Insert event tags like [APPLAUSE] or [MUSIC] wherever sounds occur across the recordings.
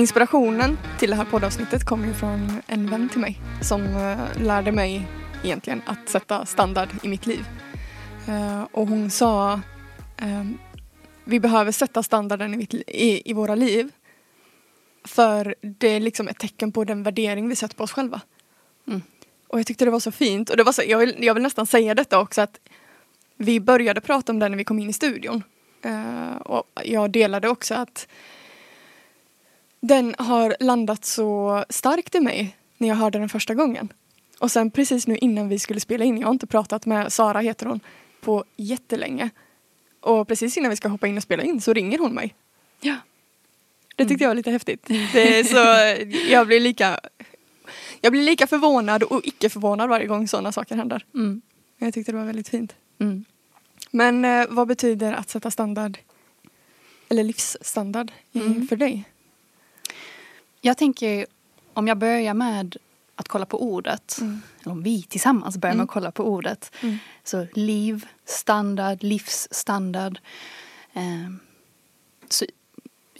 Inspirationen till det här poddavsnittet kom ju från en vän till mig som eh, lärde mig egentligen att sätta standard i mitt liv. Eh, och hon sa eh, vi behöver sätta standarden i, i, i, våra liv för det är liksom ett tecken på den värdering vi sätter på oss själva. Mm. Och jag tyckte det var så fint och det var så, jag, vill, jag vill nästan säga detta också att vi började prata om det när vi kom in i studion. och jag delade också att den har landat så starkt i mig när jag hörde den första gången. Och sen precis nu innan vi skulle spela in, jag har inte pratat med Sara heter hon, på jättelänge. Och precis innan vi ska hoppa in och spela in så ringer hon mig. Ja. Det tyckte mm. jag var lite häftigt. [LAUGHS] Det så, jag blir lika jag blir lika förvånad och icke förvånad varje gång sådana saker händer. Mm. Jag tyckte det var väldigt fint. Mm. Men eh, vad betyder att sätta standard, eller livsstandard, mm. för dig? Jag tänker, om jag börjar med att kolla på ordet, mm. eller om vi tillsammans börjar med att mm. kolla på ordet. Så liv, standard, livsstandard. Eh, så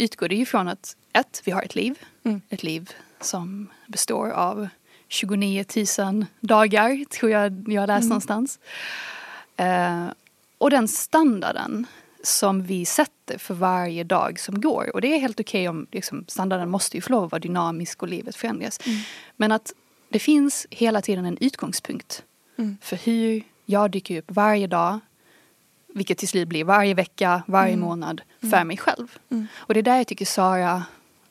utgår det ju från att ett, vi har ett liv. Mm. Ett liv som består av 29 000 dagar, tror jag jag läst mm. någonstans. Eh, och den standarden som vi sätter för varje dag som går. Och det är helt okej okay om liksom, standarden måste ju få lov att vara dynamisk och livet förändras. Mm. Men att det finns hela tiden en utgångspunkt mm. för hur jag dyker upp varje dag, vilket till slut blir varje vecka, varje mm. månad, för mm. mig själv. Mm. Och det är där jag tycker Sara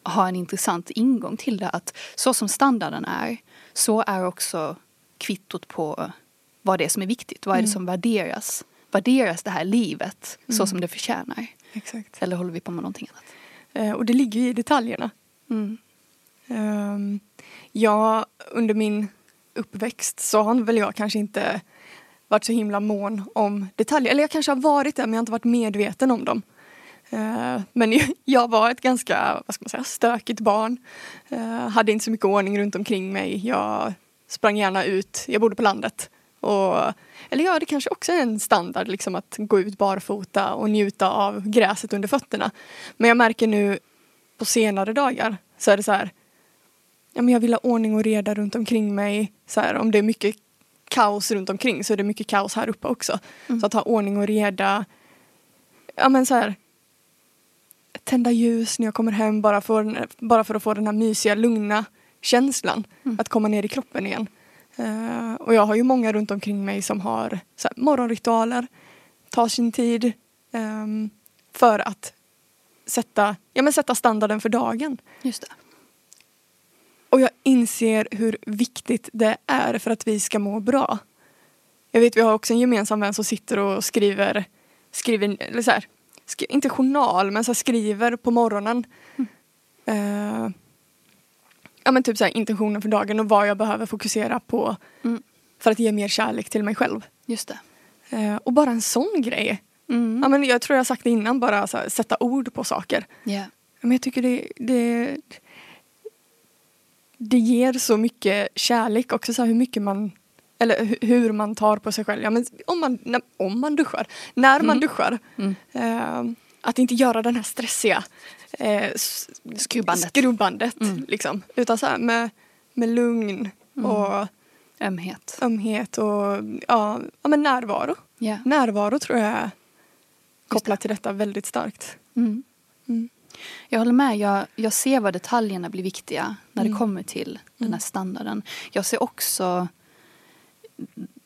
har en intressant ingång till det, att så som standarden är, så är också kvittot på vad det är som är viktigt, vad är det mm. som värderas värderas det här livet så som det förtjänar? Exakt. Eller håller vi på med någonting annat? Eh, och det ligger ju i detaljerna. Mm. Um, ja, under min uppväxt så har väl jag kanske inte varit så himla mån om detaljer. Eller jag kanske har varit det men jag har inte varit medveten om dem. Eh, men [LAUGHS] jag var ett ganska, vad ska man säga, stökigt barn. Eh, hade inte så mycket ordning runt omkring mig. Jag sprang gärna ut, jag bodde på landet. Och eller ja, det kanske också är en standard liksom att gå ut barfota och njuta av gräset under fötterna. Men jag märker nu på senare dagar så är det så här. Ja, men jag vill ha ordning och reda runt omkring mig. Så här, om det är mycket kaos runt omkring så är det mycket kaos här uppe också. Mm. Så att ha ordning och reda. Ja men så här. Tända ljus när jag kommer hem bara för, bara för att få den här mysiga, lugna känslan. Mm. Att komma ner i kroppen igen. Uh, och jag har ju många runt omkring mig som har så här, morgonritualer, tar sin tid um, för att sätta, ja, men sätta standarden för dagen. Just det. Och jag inser hur viktigt det är för att vi ska må bra. Jag vet vi har också en gemensam vän som sitter och skriver, skriver eller så här, skri, inte journal men så skriver på morgonen. Mm. Uh, ja, men typ så här, intentionen för dagen och vad jag behöver fokusera på mm. för att ge mer kärlek till mig själv. Just det. Eh, och bara en sån grej. Mm. Ja, men jag tror jag sagt det innan, bara så här, sätta ord på saker. Yeah. Men jag tycker det, det, det ger så mycket kärlek också, så här, hur mycket man eller hur man tar på sig själv. Ja, men om, man, när, om man duschar, när man mm. duschar. Mm. Eh, att inte göra den här stressiga eh, skrubbandet, skrubbandet mm. liksom. Utan så här med, med lugn mm. och ömhet. ömhet och ja, ja, men närvaro. Yeah. Närvaro tror jag är kopplat till detta väldigt starkt. Mm. Mm. Jag håller med. Jag, jag ser vad detaljerna blir viktiga när det mm. kommer till den här mm. standarden. Jag ser också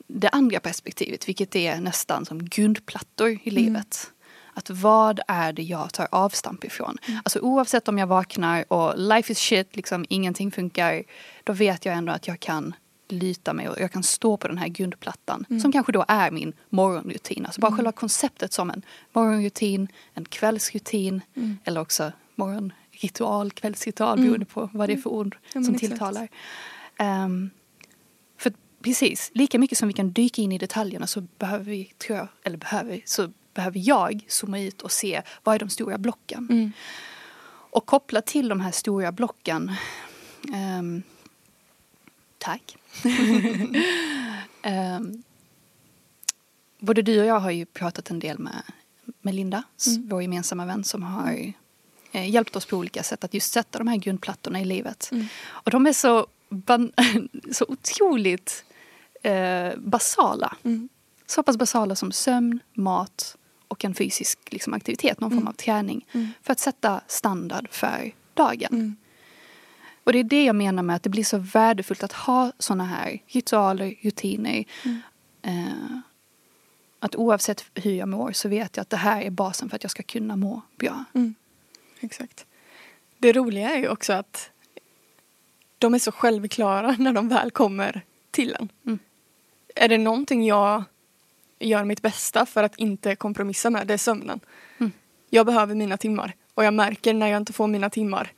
det andra perspektivet, vilket är nästan som grundplattor i livet. Att vad är det jag tar avstamp ifrån? Mm. Alltså oavsett om jag vaknar och life is shit, liksom ingenting funkar. Då vet jag ändå att jag kan lyta mig och jag kan stå på den här grundplattan mm. som kanske då är min morgonrutin. Alltså bara mm. själva konceptet som en morgonrutin, en kvällsrutin mm. eller också morgonritual, kvällsritual mm. beroende på vad det är för ord ja, som tilltalar. Um, för precis, lika mycket som vi kan dyka in i detaljerna så behöver vi, tror jag, eller behöver, så behöver jag zooma ut och se vad är de stora blocken. Mm. Och kopplat till de här stora blocken um, Tack. um, [LAUGHS] både du och jag har ju pratat en del med, med Linda, mm. vår gemensamma vän som har eh, hjälpt oss på olika sätt att just sätta de här grundplattorna i livet. Mm. Och de är så, [LAUGHS] så otroligt eh, basala. Mm. Så pass basala som sömn, mat och en fysisk liksom, aktivitet, någon form mm. av träning. Mm. För att sätta standard för dagen. Och det är det jag menar med att det blir så värdefullt att ha såna här ritualer, rutiner. Mm. Eh, att oavsett hur jag mår så vet jag att det här är basen för att jag ska kunna må bra. Mm. Exakt. Det roliga är ju också att de är så självklara [LAUGHS] när de väl kommer till en. Mm. Är det någonting jag gör mitt bästa för att inte kompromissa med, det är sömnen. Mm. Jag behöver mina timmar och jag märker när jag inte får mina timmar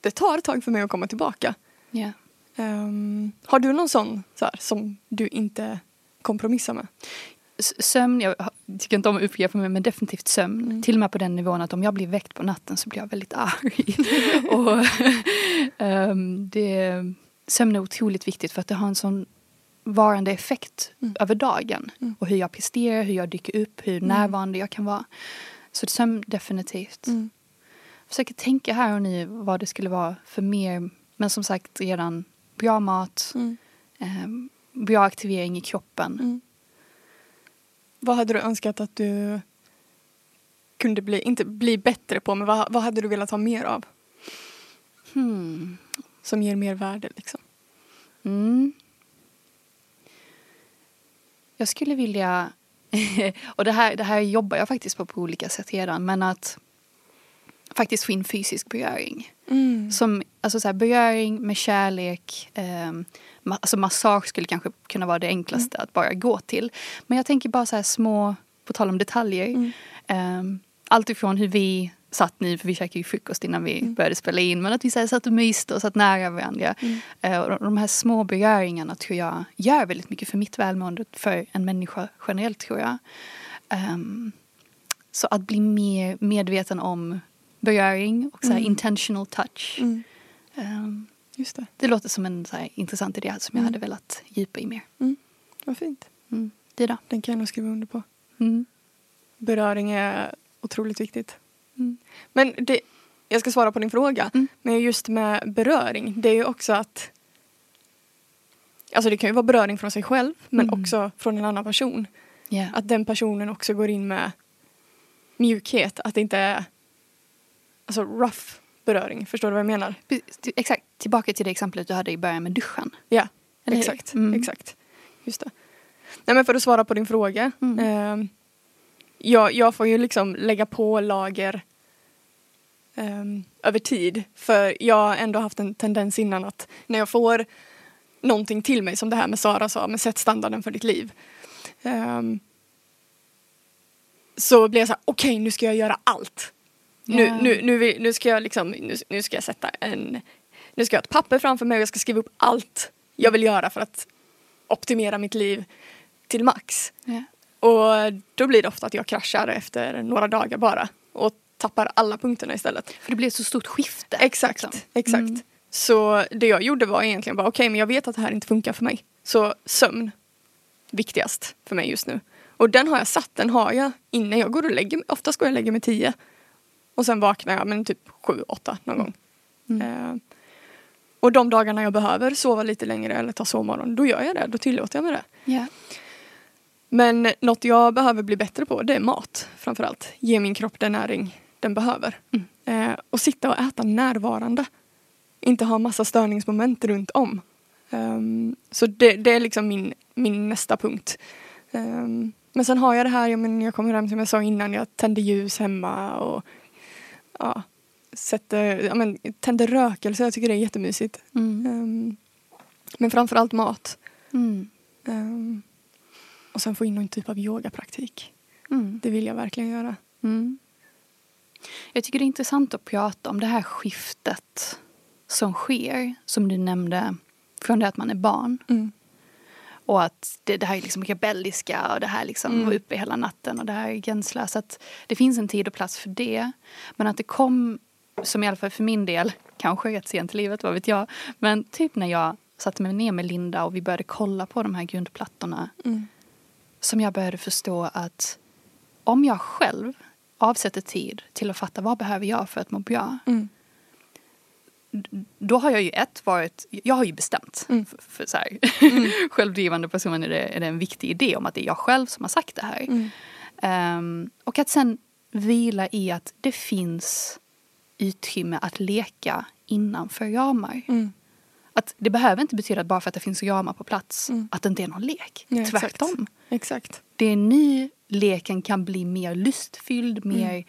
det tar ett tag för mig att komma tillbaka. Yeah. Um, har du någon sån så här, som du inte kompromissar med? Sömn, jag tycker inte om att upprepa mig men definitivt sömn. Mm. Till och med på den nivån att om jag blir väckt på natten så blir jag väldigt arg. [LAUGHS] och, um, det, sömn är otroligt viktigt för att det har en sån varande effekt mm. över dagen. Mm. Och hur jag presterar, hur jag dyker upp, hur mm. närvarande jag kan vara. Så sömn definitivt. Mm försöker tänka här och nu vad det skulle vara för mer, men som sagt redan bra mat, mm. eh, bra aktivering i kroppen. Mm. Vad hade du önskat att du kunde bli, inte bli bättre på, men vad, vad hade du velat ha mer av? Hmm. Som ger mer värde liksom. Mm. Jag skulle vilja, [LAUGHS] och det här, det här jobbar jag faktiskt på på olika sätt redan, men att faktiskt få in fysisk beröring. Mm. Som, alltså så här, beröring med kärlek, eh, ma alltså massage skulle kanske kunna vara det enklaste mm. att bara gå till. Men jag tänker bara så här små, på tal om detaljer. Mm. Eh, allt ifrån hur vi satt nu, för vi käkade ju frukost innan vi mm. började spela in, men att vi så här, satt och myste och satt nära varandra. Mm. Eh, och de här små beröringarna tror jag gör väldigt mycket för mitt välmående, för en människa generellt tror jag. Um, så att bli mer medveten om beröring och så mm. intentional touch. Mm. Um, Just det. det låter som en så intressant idé som jag mm. hade velat djupa i mer. Mm. Vad fint. Mm. Det då? Den kan jag nog skriva under på. Mm. Beröring är otroligt viktigt. Mm. Men det, jag ska svara på din fråga. Men just med beröring, det är ju också att Alltså det kan ju vara beröring från sig själv men också från en annan person. Yeah. Att den personen också går in med mjukhet. Att det inte är alltså rough beröring. Förstår du vad jag menar? Exakt. Tillbaka till det exemplet du hade i början med duschen. Ja, Eller exakt. Mm. exakt. Just det. Nej men för att svara på din fråga. Mm. Eh, jag, jag får ju liksom lägga på lager eh, över tid. För jag har ändå haft en tendens innan att när jag får någonting till mig som det här med Sara sa, med sätt standarden för ditt liv. Eh, så blir jag så här, okej okay, nu ska jag göra allt. Nu, nu, nu, nu, ska jag liksom, nu, nu ska jag sätta en, nu ska jag ha ett papper framför mig och jag ska skriva upp allt jag vill göra för att optimera mitt liv till max. Yeah. Och då blir det ofta att jag kraschar efter några dagar bara och tappar alla punkterna istället. För det blir ett så stort skifte. Exakt, liksom. exakt. Mm. Så det jag gjorde var egentligen bara okej okay, men jag vet att det här inte funkar för mig. Så sömn, viktigast för mig just nu. Och den har jag satt, den har jag inne. Jag går och lägger mig, oftast går jag och lägger mig tio. Och sen vaknar jag men typ sju, åtta någon gång. Mm. Eh, och de dagarna jag behöver sova lite längre eller ta sovmorgon, då gör jag det. Då tillåter jag mig det. Yeah. Men något jag behöver bli bättre på det är mat framförallt. Ge min kropp den näring den behöver. Mm. Eh, och sitta och äta närvarande. Inte ha massa störningsmoment runt om. Um, så det, det, är liksom min, min nästa punkt. Um, men sen har jag det här, ja, men jag kommer hem som jag sa innan, jag tänder ljus hemma och ja, sätter, ja, men, tänder rökelse. Jag tycker det är jättemysigt. Mm. Um, men framförallt mat. Mm. Um, och sen få in någon typ av yogapraktik. Mm. Det vill jag verkligen göra. Mm. Jag tycker det är intressant att prata om det här skiftet som sker, som du nämnde, från det att man är barn. Mm. Och att det, det här är liksom rebelliska och det här liksom mm. var uppe hela natten och det här är gränslöst. Att det finns en tid och plats för det. Men att det kom, som i alla fall för min del, kanske rätt sent i livet, vad vet jag. Men typ när jag satte mig ner med Linda och vi började kolla på de här grundplattorna Mm. som jag började förstå att om jag själv avsätter tid till att fatta vad behöver jag för att må bra Mm. Då har jag ju ett varit, jag har ju bestämt. Mm. För, för så här, [LAUGHS] självdrivande person är det, är det en viktig idé om att det är jag själv som har sagt det här. Mm. Ehm, och att sen vila i att det finns utrymme att leka innanför ramar. Mm. Att det behöver inte betyda att bara för att det finns ramar på plats Mm. att det inte är någon lek. Ja. Tvärtom. Exakt. Det är nu leken kan bli mer lustfylld, mer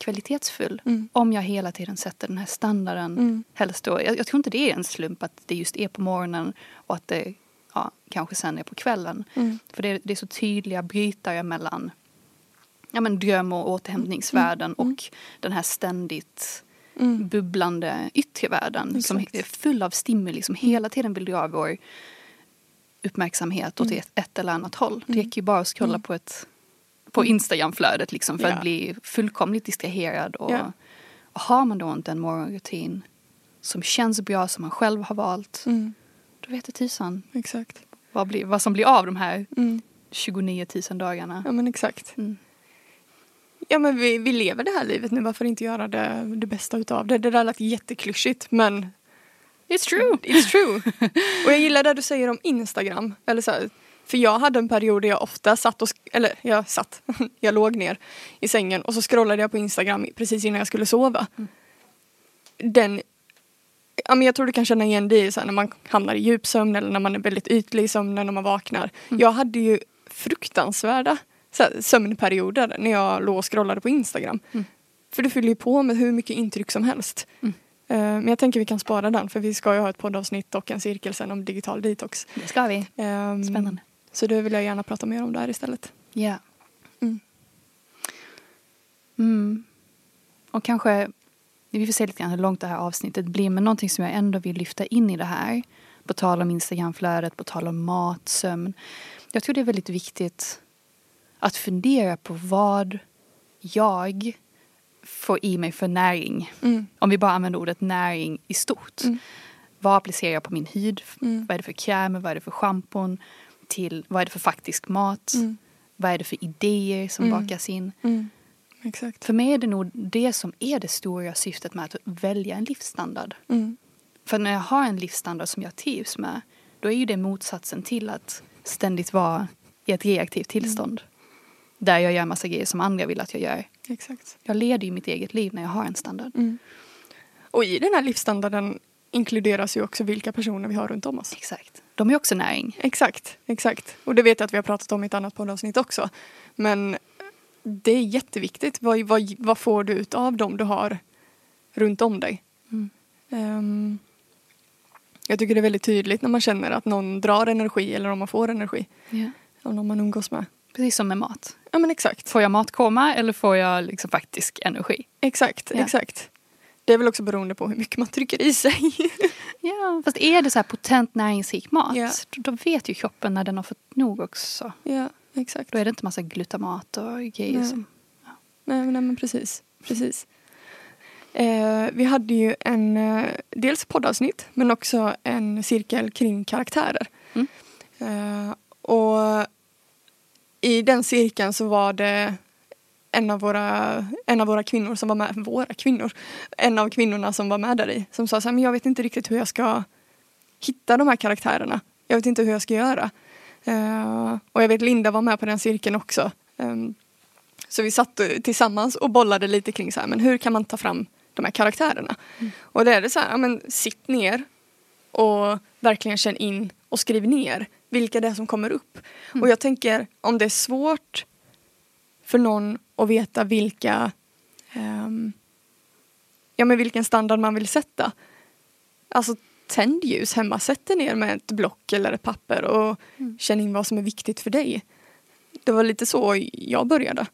kvalitetsfull. Mm. Om jag hela tiden sätter den här standarden. Mm. Helst då, jag, jag tror inte det är en slump att det just är på morgonen och att det ja, kanske sen är på kvällen. Mm. För det, det är så tydliga brytare mellan ja, men dröm och återhämtningsvärlden Mm. och den här ständigt Mm. bubblande yttre världen som Exakt. är full av stimuli som hela tiden vill dra vår uppmärksamhet åt Mm. ett, ett eller annat håll. Det Mm. räcker ju bara att scrolla Mm. på ett på Instagramflödet liksom för Ja. att bli fullkomligt distraherad. Och, Ja. och har man då inte en morgonrutin som känns bra, som man själv har valt, Mm. då vet det tusan Exakt. vad, blir, vad som blir av de här Mm. 29 000 dagarna. Ja men exakt. Mm. Ja men vi, vi lever det här livet nu, varför inte göra det, det bästa utav det? Det där lät jätteklyschigt men It's true! it's true. [LAUGHS] och jag gillar det du säger om Instagram. Eller så här, för jag hade en period där jag ofta satt och, eller jag satt, [LAUGHS] jag låg ner i sängen och så scrollade jag på Instagram precis innan jag skulle sova. Den, ja men jag tror du kan känna igen det i när man hamnar i djupsömn eller när man är väldigt ytlig i sömnen när man vaknar. Jag hade ju fruktansvärda här, sömnperioder när jag låg och scrollade på Instagram. Mm. För det fyller ju på med hur mycket intryck som helst. Mm. Eh, Men jag tänker vi kan spara den för vi ska ju ha ett poddavsnitt och en cirkel sen om digital detox. Det ska vi. Ehm, Spännande. Så det vill jag gärna prata mer om där istället. Ja. Mm. Mm. Och kanske, vi får se lite grann hur långt det här avsnittet blir, men någonting som jag ändå vill lyfta in i det här, på tal om Instagramflödet, på tal om mat, sömn. Jag tror det är väldigt viktigt att fundera på vad jag får i mig för näring. Mm. Om vi bara använder ordet näring i stort. Mm. Vad applicerar jag på min hud? Mm. Vad är det för krämer? Vad är det för schampon? Till vad är det för faktisk mat? Mm. Vad är det för idéer som Mm. bakas in? Mm. Exakt. För mig är det nog det som är det stora syftet med att välja en livsstandard. Mm. För när jag har en livsstandard som jag trivs med, då är ju det motsatsen till att ständigt vara i ett reaktivt tillstånd. Där jag gör massa grejer som andra vill att jag gör. Exakt. Jag leder ju mitt eget liv när jag har en standard. Mm. Och i den här livsstandarden inkluderas ju också vilka personer vi har runt om oss. Exakt. De är också näring. Exakt, exakt. Och det vet jag att vi har pratat om i ett annat poddavsnitt också. Men det är jätteviktigt. Vad, vad, vad får du ut av dem du har runt om dig? Mm. Ehm, jag tycker det är väldigt tydligt när man känner att någon drar energi eller om man får energi Ja. av någon man umgås med. Precis som med mat. Ja men exakt. Får jag matkoma eller får jag liksom faktisk energi? Exakt, Ja. exakt. Det är väl också beroende på hur mycket man trycker i sig. [LAUGHS] Ja, fast är det så här potent näringsrik mat, Ja. då vet ju kroppen när den har fått nog också. ja, exakt. Då är det inte massa glutamat och grejer Nej. som... Nej, men- nej men precis. precis. Eh, vi hade ju en, eh, dels poddavsnitt men också en cirkel kring karaktärer. Mm. Eh, och i den cirkeln så var det en av våra, en av våra kvinnor som var med, våra kvinnor, en av kvinnorna som var med där i som sa så här, men jag vet inte riktigt hur jag ska hitta de här karaktärerna. Jag vet inte hur jag ska göra. Eh, och jag vet Linda var med på den cirkeln också. Ehm, så vi satt tillsammans och bollade lite kring så här, men hur kan man ta fram de här karaktärerna? Och det är det så här, ja, men sitt ner och verkligen känn in och skriv ner vilka det är som kommer upp. Och jag tänker om det är svårt för någon att veta vilka ehm, ja men vilken standard man vill sätta. Alltså tänd ljus hemma, sätt dig ner med ett block eller ett papper och Mm. känn in vad som är viktigt för dig. Det var lite så jag började.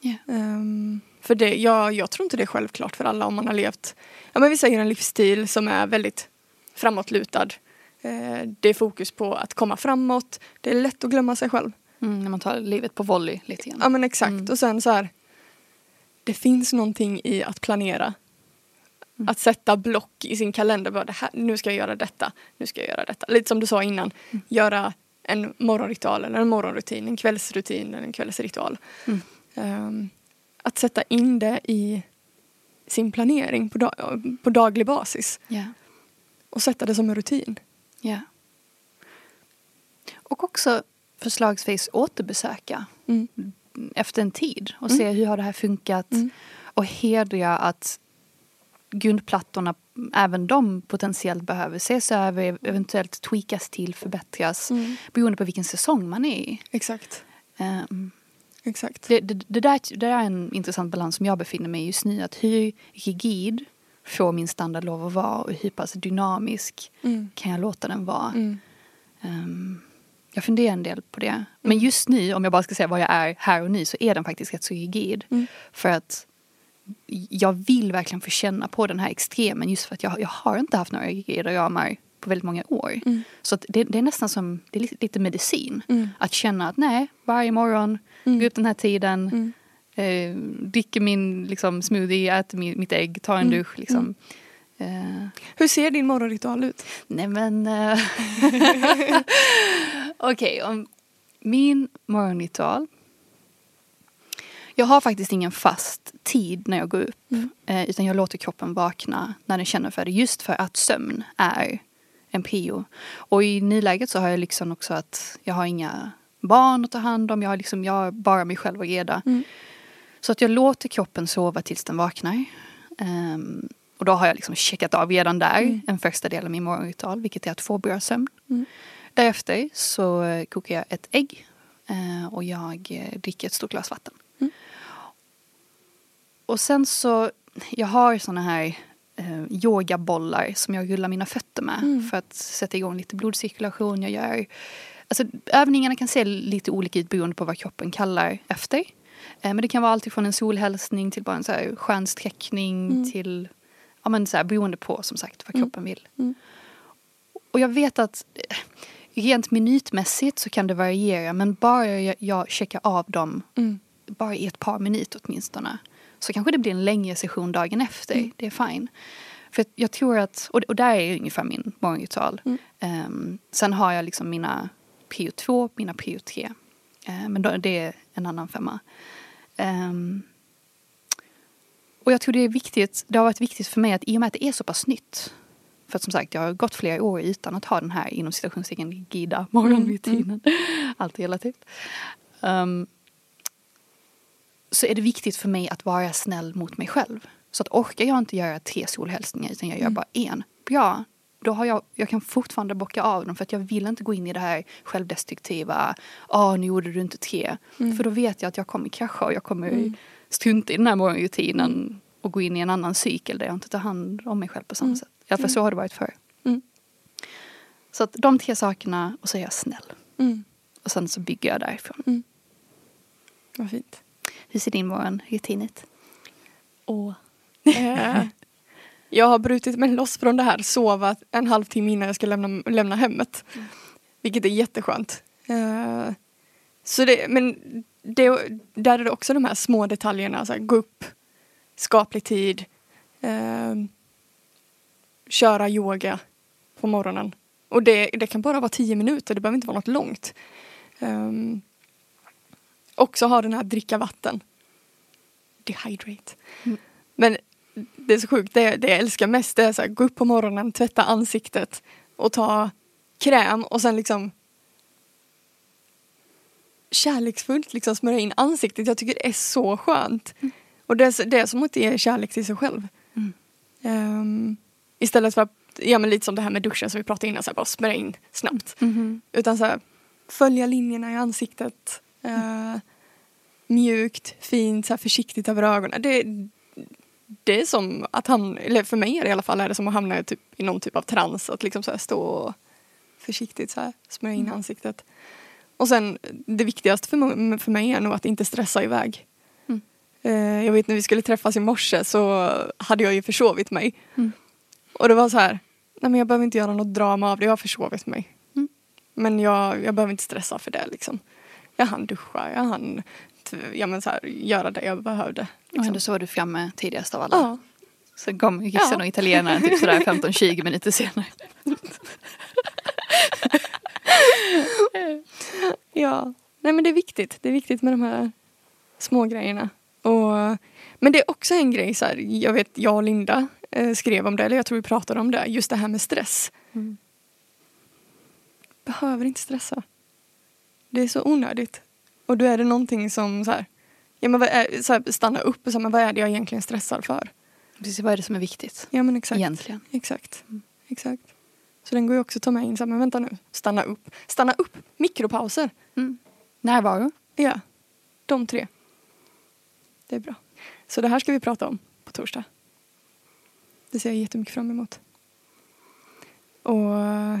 Ja. Ehm, för det, jag, jag tror inte det är självklart för alla om man har levt, ja men vi säger en livsstil som är väldigt framåtlutad. Eh, det är fokus på att komma framåt, det är lätt att glömma sig själv. Mm, när man tar livet på volley lite grann. Ja men exakt Mm. och sen så här, det finns någonting i att planera Mm. Att sätta block i sin kalender. Bara, det här, nu ska jag göra detta, nu ska jag göra detta. Lite som du sa innan. Mm. Göra en morgonritual eller en morgonrutin, en kvällsrutin eller en kvällsritual. Um, att sätta in det i sin planering på, dag, på daglig basis. Yeah. Och sätta det som en rutin. Yeah. Och också förslagsvis återbesöka mm. efter en tid och mm. se hur har det här funkat. Mm. Och hedra att grundplattorna, även de potentiellt behöver ses över, eventuellt tweakas till, förbättras mm. beroende på vilken säsong man är i. Exakt. Um, Exakt. Det, det, det, där, det där är en intressant balans som jag befinner mig i just nu. Att hur rigid får min standard lov att vara och hur pass dynamisk mm. kan jag låta den vara. Mm. Um, jag funderar en del på det. Men mm. just nu, om jag bara ska säga vad jag är här och nu, så är den faktiskt rätt så rigid. Mm. För att jag vill verkligen få känna på den här extremen just för att jag, jag har inte haft några rigida ramar på väldigt många år. Mm. Så det, det, är nästan som det är lite, medicin. Mm. Att känna att nej, varje morgon, mm. gå upp den här tiden, mm. eh, dricker min liksom, smoothie, äter min, mitt ägg, tar en mm. dusch. Liksom. Uh, Hur ser din morgonritual ut? Nej men... [LAUGHS] [LAUGHS] [LAUGHS] Okej, okay, min morgonritual jag har faktiskt ingen fast tid när jag går upp. Mm. Eh, utan jag låter kroppen vakna när den känner för det. Just för att sömn är en prio. Och i nuläget så har jag liksom också att jag har inga barn att ta hand om. Jag har, liksom, jag har bara mig själv att reda. Mm. Så att jag låter kroppen sova tills den vaknar. Um, och då har jag liksom checkat av redan där mm. en första del av min morgonritual, vilket är att få bra sömn. Mm. Därefter så kokar jag ett ägg uh, och jag uh, dricker ett stort glas vatten. Mm. Och sen så, jag har såna här eh, yogabollar som jag rullar mina fötter med mm. för att sätta igång lite blodcirkulation. Jag gör, alltså, övningarna kan se lite olika ut beroende på vad kroppen kallar efter. Eh, men det kan vara allt från en solhälsning till bara en så här stjärnsträckning mm. till, ja men så här, beroende på som sagt vad mm. kroppen vill. Mm. Och jag vet att eh, rent minutmässigt så kan det variera men bara jag, jag checkar av dem mm. bara i ett par minuter åtminstone så kanske det blir en längre session dagen efter. Mm. Det är fine. För jag tror att, och, och där är ungefär min morgonritual. Mm. Um, sen har jag liksom mina prio 2, mina prio 3. Uh, men då, det är en annan femma. Um, och jag tror det är viktigt, det har varit viktigt för mig att i och med att det är så pass nytt. För som sagt, jag har gått flera år utan att ha den här inom citationstecken rigida morgonrutinen. Mm. Allt relativt. Um, så är det viktigt för mig att vara snäll mot mig själv. Så att orkar jag inte göra tre solhälsningar utan jag gör mm. bara en. Bra, då har jag, jag kan fortfarande bocka av dem för att jag vill inte gå in i det här självdestruktiva, ja nu gjorde du inte tre. Mm. För då vet jag att jag kommer krascha och jag kommer mm. strunta i den här morgonrutinen och gå in i en annan cykel där jag inte tar hand om mig själv på samma mm. sätt. I alla fall så har det varit förr. Mm. Så att de tre sakerna och så är jag snäll. Mm. Och sen så bygger jag därifrån. Mm. Vad fint. Hur ser din morgonrutin ut? Åh. [LAUGHS] Eh, jag har brutit mig loss från det här, sova en halvtimme innan jag ska lämna, lämna hemmet. Mm. Vilket är jätteskönt. Eh, så det, men det, där är det också de här små detaljerna, så här, gå upp, skaplig tid, eh, köra yoga på morgonen. Och det, det kan bara vara tio minuter, det behöver inte vara något långt. Um, också ha den här dricka vatten. Dehydrate. Mm. Men det är så sjukt, det, det jag älskar mest är att gå upp på morgonen, tvätta ansiktet och ta kräm och sen liksom kärleksfullt liksom smörja in ansiktet. Jag tycker det är så skönt. Mm. Och det är, det är som att ge kärlek till sig själv. Mm. Um, istället för att, ja men lite som det här med duschen som vi pratade innan, så här, bara smörja in snabbt. Mm. Utan så här, följa linjerna i ansiktet. Uh, mjukt, fint, så här försiktigt över ögonen. Det, det är som att hamna, eller för mig i alla fall är det som att hamna typ, i någon typ av trans. Att liksom så här stå och försiktigt så här smörja in Mm. ansiktet. Och sen det viktigaste för, för mig är nog att inte stressa iväg. Mm. Eh, jag vet när vi skulle träffas i morse så hade jag ju försovit mig. Mm. Och det var så här, nej men jag behöver inte göra något drama av det, jag har försovit mig. Mm. Men jag, jag behöver inte stressa för det liksom. Jag hann duscha, jag hann ja, men så här, göra det jag behövde. Och Liksom. ändå så var du framme tidigast av alla. Ja. Sen kommer kissarna Ja. och italienaren typ sådär 15-20 minuter senare. [LAUGHS] Ja, nej men det är viktigt. Det är viktigt med de här små grejerna. Och, men det är också en grej, så här, jag vet jag och Linda eh, skrev om det, eller jag tror vi pratade om det, just det här med stress. Mm. Behöver inte stressa. Det är så onödigt. Och då är det någonting som så här, ja, men är, så här, stanna upp och säga, men vad är det jag egentligen stressar för? Precis, vad är det som är viktigt? Ja men exakt. Egentligen. Exakt. exakt. Så den går ju också att ta med in, så här, men vänta nu, stanna upp. Stanna upp, mikropauser. Mm. Närvaro. Ja, de tre. Det är bra. Så det här ska vi prata om på torsdag. Det ser jag jättemycket fram emot. Och eh,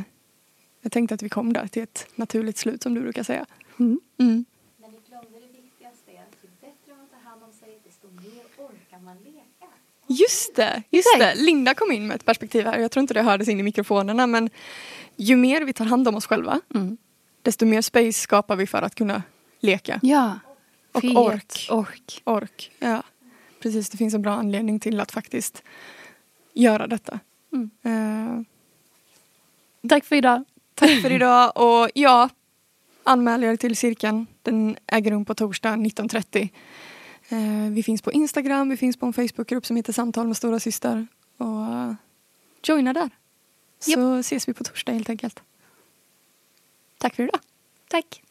jag tänkte att vi kom där till ett naturligt slut som du brukar säga. Mm. Mm. Men ni glömde det viktigaste, att ju bättre man tar hand om sig, desto mer orkar man leka. Just det, just det. Linda kom in med ett perspektiv här. Jag tror inte det hördes in i mikrofonerna men ju mer vi tar hand om oss själva Mm. desto mer space skapar vi för att kunna leka. Ja. Och Frihet, ork. ork. Ork. Ja, precis. Det finns en bra anledning till att faktiskt göra detta. Mm. Eh, Tack för idag. tack för idag och ja, anmäl er till cirkeln. Den äger rum på torsdag 19.30. Eh, vi finns på Instagram, vi finns på en Facebookgrupp som heter Samtal med stora syster. Och eh, joina där. Så ses vi på torsdag helt enkelt. Tack för idag. Tack.